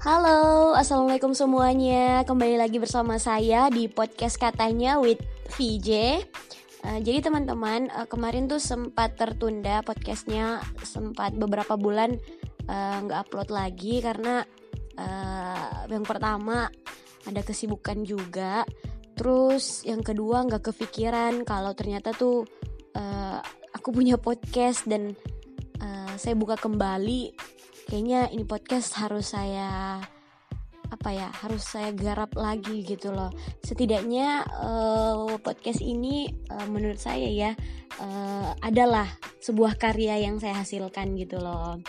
Halo, assalamualaikum semuanya. Kembali lagi bersama saya di podcast katanya with VJ. Uh, jadi teman-teman uh, kemarin tuh sempat tertunda podcastnya, sempat beberapa bulan eh, nggak uh, upload lagi karena uh, yang pertama ada kesibukan juga. Terus yang kedua nggak kepikiran kalau ternyata tuh uh, aku punya podcast dan uh, saya buka kembali kayaknya ini podcast harus saya apa ya harus saya garap lagi gitu loh. Setidaknya uh, podcast ini uh, menurut saya ya uh, adalah sebuah karya yang saya hasilkan gitu loh.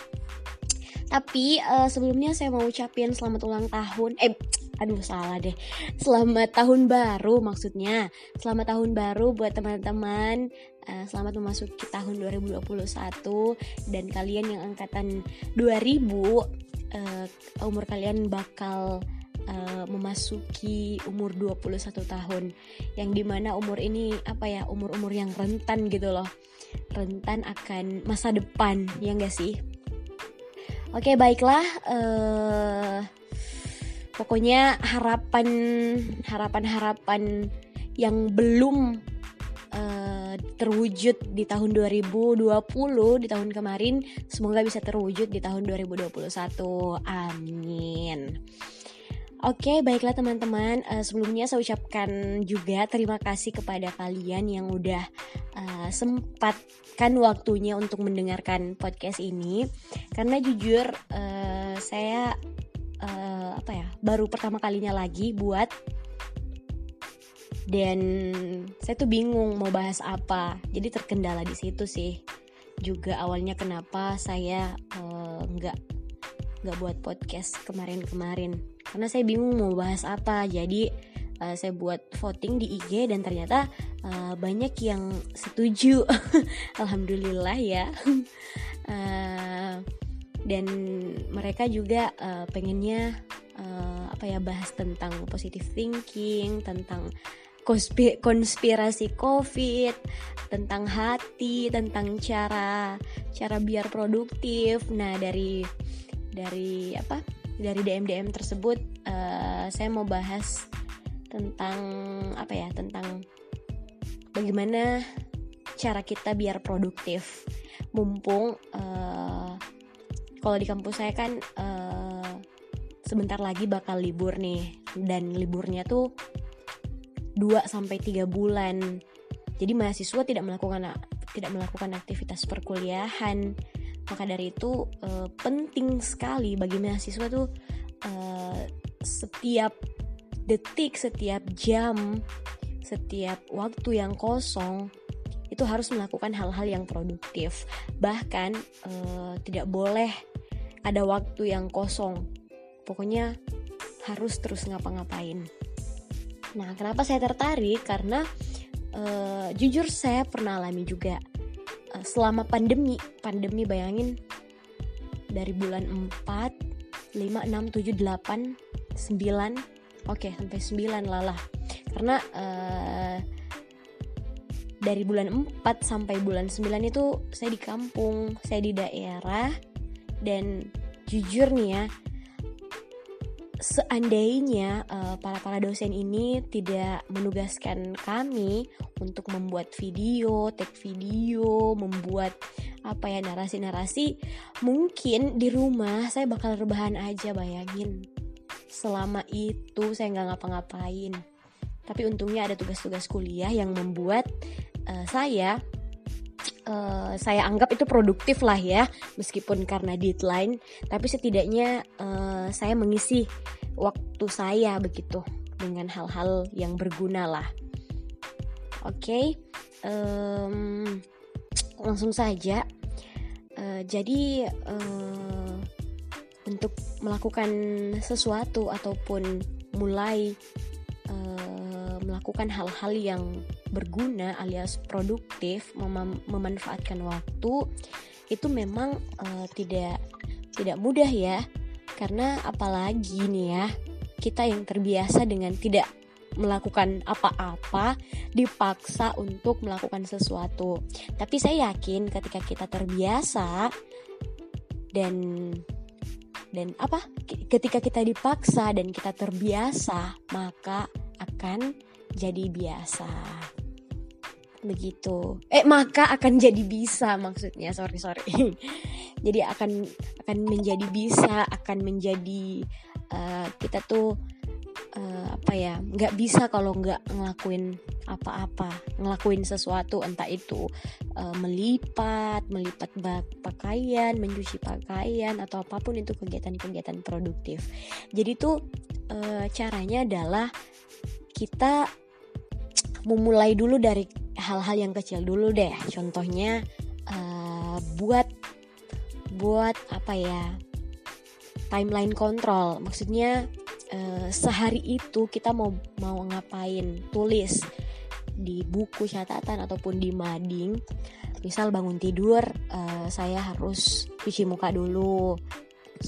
Tapi uh, sebelumnya saya mau ucapin selamat ulang tahun eh aduh salah deh. Selamat tahun baru maksudnya. Selamat tahun baru buat teman-teman. Uh, selamat memasuki tahun 2021 dan kalian yang angkatan 2000 uh, eh, umur kalian bakal uh, memasuki umur 21 tahun. Yang di mana umur ini apa ya umur-umur yang rentan gitu loh. Rentan akan masa depan ya enggak sih? Oke baiklah uh, pokoknya harapan harapan harapan yang belum uh, terwujud di tahun 2020 di tahun kemarin semoga bisa terwujud di tahun 2021 amin Oke, baiklah teman-teman. Uh, sebelumnya saya ucapkan juga terima kasih kepada kalian yang udah uh, sempatkan waktunya untuk mendengarkan podcast ini. Karena jujur uh, saya uh, apa ya baru pertama kalinya lagi buat dan saya tuh bingung mau bahas apa. Jadi terkendala di situ sih. Juga awalnya kenapa saya nggak uh, nggak buat podcast kemarin-kemarin. Karena saya bingung mau bahas apa. Jadi uh, saya buat voting di IG dan ternyata uh, banyak yang setuju. Alhamdulillah ya. Uh, dan mereka juga uh, pengennya uh, apa ya bahas tentang positive thinking tentang konspirasi covid tentang hati tentang cara cara biar produktif. Nah dari dari apa dari DM DM tersebut uh, saya mau bahas tentang apa ya tentang bagaimana cara kita biar produktif. Mumpung uh, kalau di kampus saya kan uh, sebentar lagi bakal libur nih dan liburnya tuh 2 sampai 3 bulan. Jadi mahasiswa tidak melakukan tidak melakukan aktivitas perkuliahan. Maka dari itu uh, penting sekali bagi mahasiswa tuh uh, setiap detik, setiap jam, setiap waktu yang kosong itu harus melakukan hal-hal yang produktif. Bahkan uh, tidak boleh ada waktu yang kosong. Pokoknya harus terus ngapa-ngapain. Nah, kenapa saya tertarik? Karena uh, jujur saya pernah alami juga uh, selama pandemi. Pandemi bayangin dari bulan 4, 5, 6, 7, 8, 9, oke okay, sampai 9 lah lah. Karena uh, dari bulan 4 sampai bulan 9 itu saya di kampung, saya di daerah dan jujur nih ya seandainya uh, para para dosen ini tidak menugaskan kami untuk membuat video, take video, membuat apa ya narasi-narasi, mungkin di rumah saya bakal rebahan aja bayangin. Selama itu saya nggak ngapa-ngapain. Tapi untungnya ada tugas-tugas kuliah yang membuat uh, saya uh, saya anggap itu produktif lah ya meskipun karena deadline. Tapi setidaknya uh, saya mengisi waktu saya begitu dengan hal-hal yang berguna lah. Oke okay, um, langsung saja. Uh, jadi uh, untuk melakukan sesuatu ataupun mulai uh, melakukan hal-hal yang berguna alias produktif mem memanfaatkan waktu itu memang uh, tidak tidak mudah ya. Karena apalagi nih ya kita yang terbiasa dengan tidak melakukan apa-apa dipaksa untuk melakukan sesuatu. Tapi saya yakin ketika kita terbiasa dan dan apa ketika kita dipaksa dan kita terbiasa maka akan jadi biasa begitu. Eh maka akan jadi bisa maksudnya. Sorry sorry. Jadi akan akan menjadi bisa akan menjadi uh, kita tuh uh, apa ya nggak bisa kalau nggak ngelakuin apa-apa ngelakuin sesuatu entah itu uh, melipat melipat bak pakaian mencuci pakaian atau apa pun itu kegiatan-kegiatan produktif. Jadi tuh uh, caranya adalah kita memulai dulu dari hal-hal yang kecil dulu deh. Contohnya uh, buat buat apa ya timeline kontrol. Maksudnya uh, sehari itu kita mau mau ngapain? Tulis di buku catatan ataupun di mading. Misal bangun tidur uh, saya harus cuci muka dulu.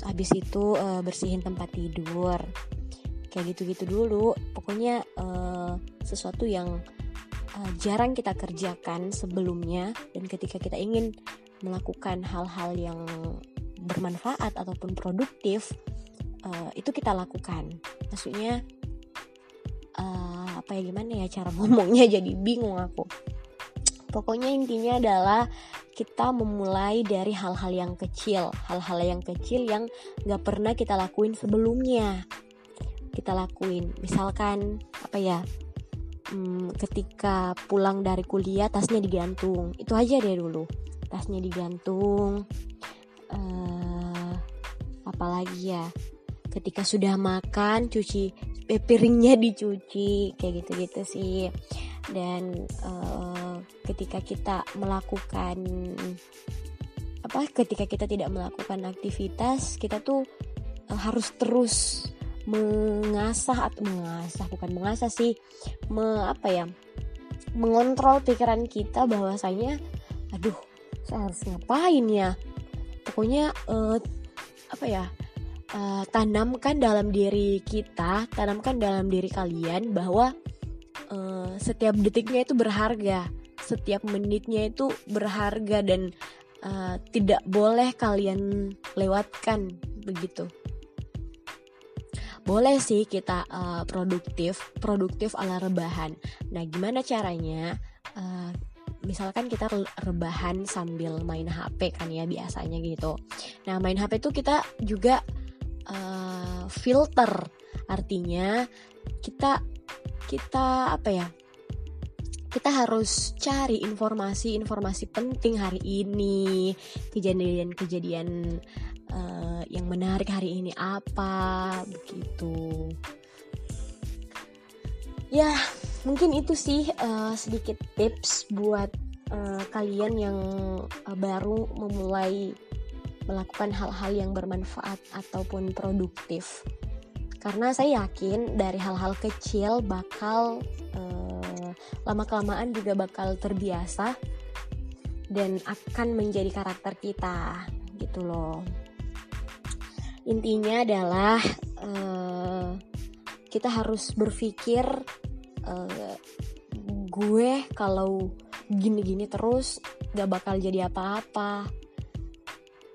Habis itu uh, bersihin tempat tidur. Kayak gitu-gitu dulu. Pokoknya uh, sesuatu yang uh, jarang kita kerjakan sebelumnya dan ketika kita ingin melakukan hal-hal yang bermanfaat ataupun produktif uh, itu kita lakukan. Maksudnya uh, apa ya gimana ya cara ngomongnya jadi bingung aku. Pokoknya intinya adalah kita memulai dari hal-hal yang kecil hal-hal yang kecil yang gak pernah kita lakuin sebelumnya. Kita lakuin misalkan apa ya hmm, ketika pulang dari kuliah tasnya digantung. Itu aja deh dulu. Tasnya digantung uh, apalagi ya? Ketika sudah makan cuci eh, piringnya dicuci kayak gitu-gitu sih. Dan uh, ketika kita melakukan apa ketika kita tidak melakukan aktivitas kita tuh uh, harus terus mengasah atau mengasah bukan mengasah sih. Me, apa ya? Mengontrol pikiran kita bahwasanya aduh saya harus ngapain ya? Pokoknya uh, apa ya? Uh, tanamkan dalam diri kita tanamkan dalam diri kalian bahwa uh, setiap detiknya itu berharga. Setiap menitnya itu berharga dan uh, tidak boleh kalian lewatkan begitu boleh sih kita uh, produktif produktif ala rebahan. Nah gimana caranya? Uh, misalkan kita rebahan sambil main HP kan ya biasanya gitu. Nah main HP itu kita juga uh, filter. Artinya kita kita apa ya kita harus cari informasi-informasi penting hari ini, kejadian-kejadian uh, yang menarik hari ini apa begitu. Ya mungkin itu sih uh, sedikit tips buat uh, kalian yang uh, baru memulai melakukan hal-hal yang bermanfaat ataupun produktif. Karena saya yakin dari hal-hal kecil bakal uh, lama kelamaan juga bakal terbiasa dan akan menjadi karakter kita gitu loh. Intinya adalah uh, kita harus berpikir uh, gue kalau gini-gini terus gak bakal jadi apa-apa.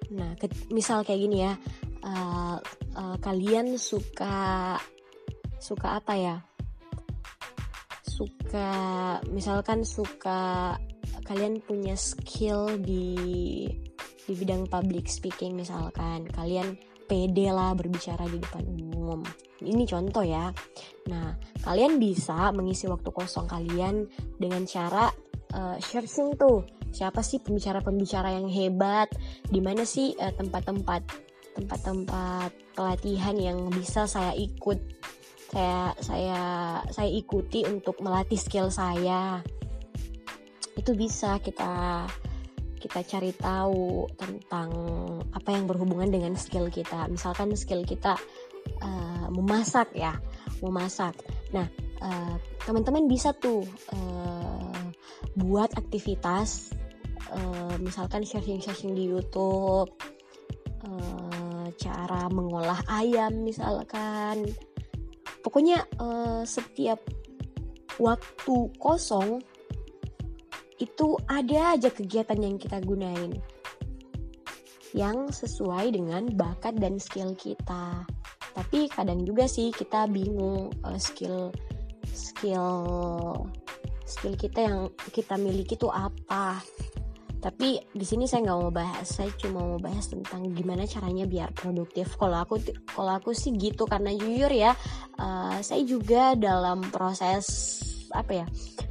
Nah ke, misal kayak gini ya uh, uh, kalian suka suka apa ya suka misalkan suka kalian punya skill di di bidang public speaking misalkan kalian pede lah berbicara di depan umum. Ini contoh ya. Nah, kalian bisa mengisi waktu kosong kalian dengan cara uh, searching tuh. Siapa sih pembicara-pembicara yang hebat? Di mana sih uh, tempat-tempat tempat-tempat pelatihan yang bisa saya ikut saya saya saya ikuti untuk melatih skill saya itu bisa kita kita cari tahu tentang apa yang berhubungan dengan skill kita. Misalkan skill kita uh, memasak ya, memasak. Nah, uh, teman-teman bisa tuh uh, buat aktivitas, uh, misalkan sharing-sharing di YouTube, uh, cara mengolah ayam misalkan. Pokoknya uh, setiap waktu kosong itu ada aja kegiatan yang kita gunain. Yang sesuai dengan bakat dan skill kita. Tapi kadang juga sih kita bingung uh, skill skill skill kita yang kita miliki itu apa tapi di sini saya nggak mau bahas saya cuma mau bahas tentang gimana caranya biar produktif. Kalau aku kalau aku sih gitu karena jujur ya uh, saya juga dalam proses apa ya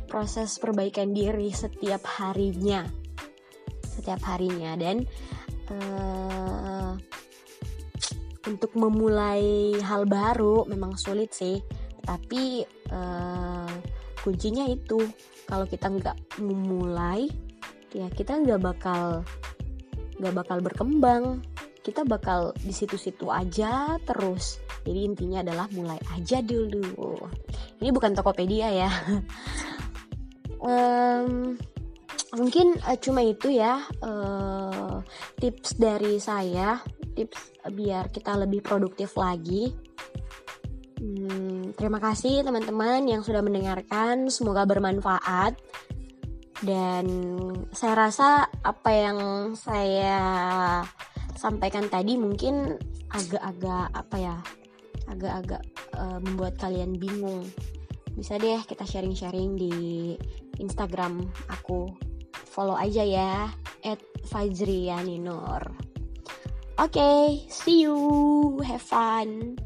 proses perbaikan diri setiap harinya. Setiap harinya. Dan uh, untuk memulai hal baru memang sulit sih. Tapi uh, kuncinya itu kalau kita nggak memulai ya kita nggak bakal nggak bakal berkembang. Kita bakal di situ-situ aja terus. Jadi intinya adalah mulai aja dulu. Ini bukan tokopedia ya. Um, mungkin uh, cuma itu ya uh, tips dari saya. Tips biar kita lebih produktif lagi. Hmm, terima kasih teman-teman yang sudah mendengarkan. Semoga bermanfaat dan saya rasa apa yang saya sampaikan tadi mungkin agak-agak apa ya agak-agak uh, membuat kalian bingung. Bisa deh kita sharing-sharing di Instagram aku. Follow aja ya at Fajrianinur. Oke, okay, see you, have fun.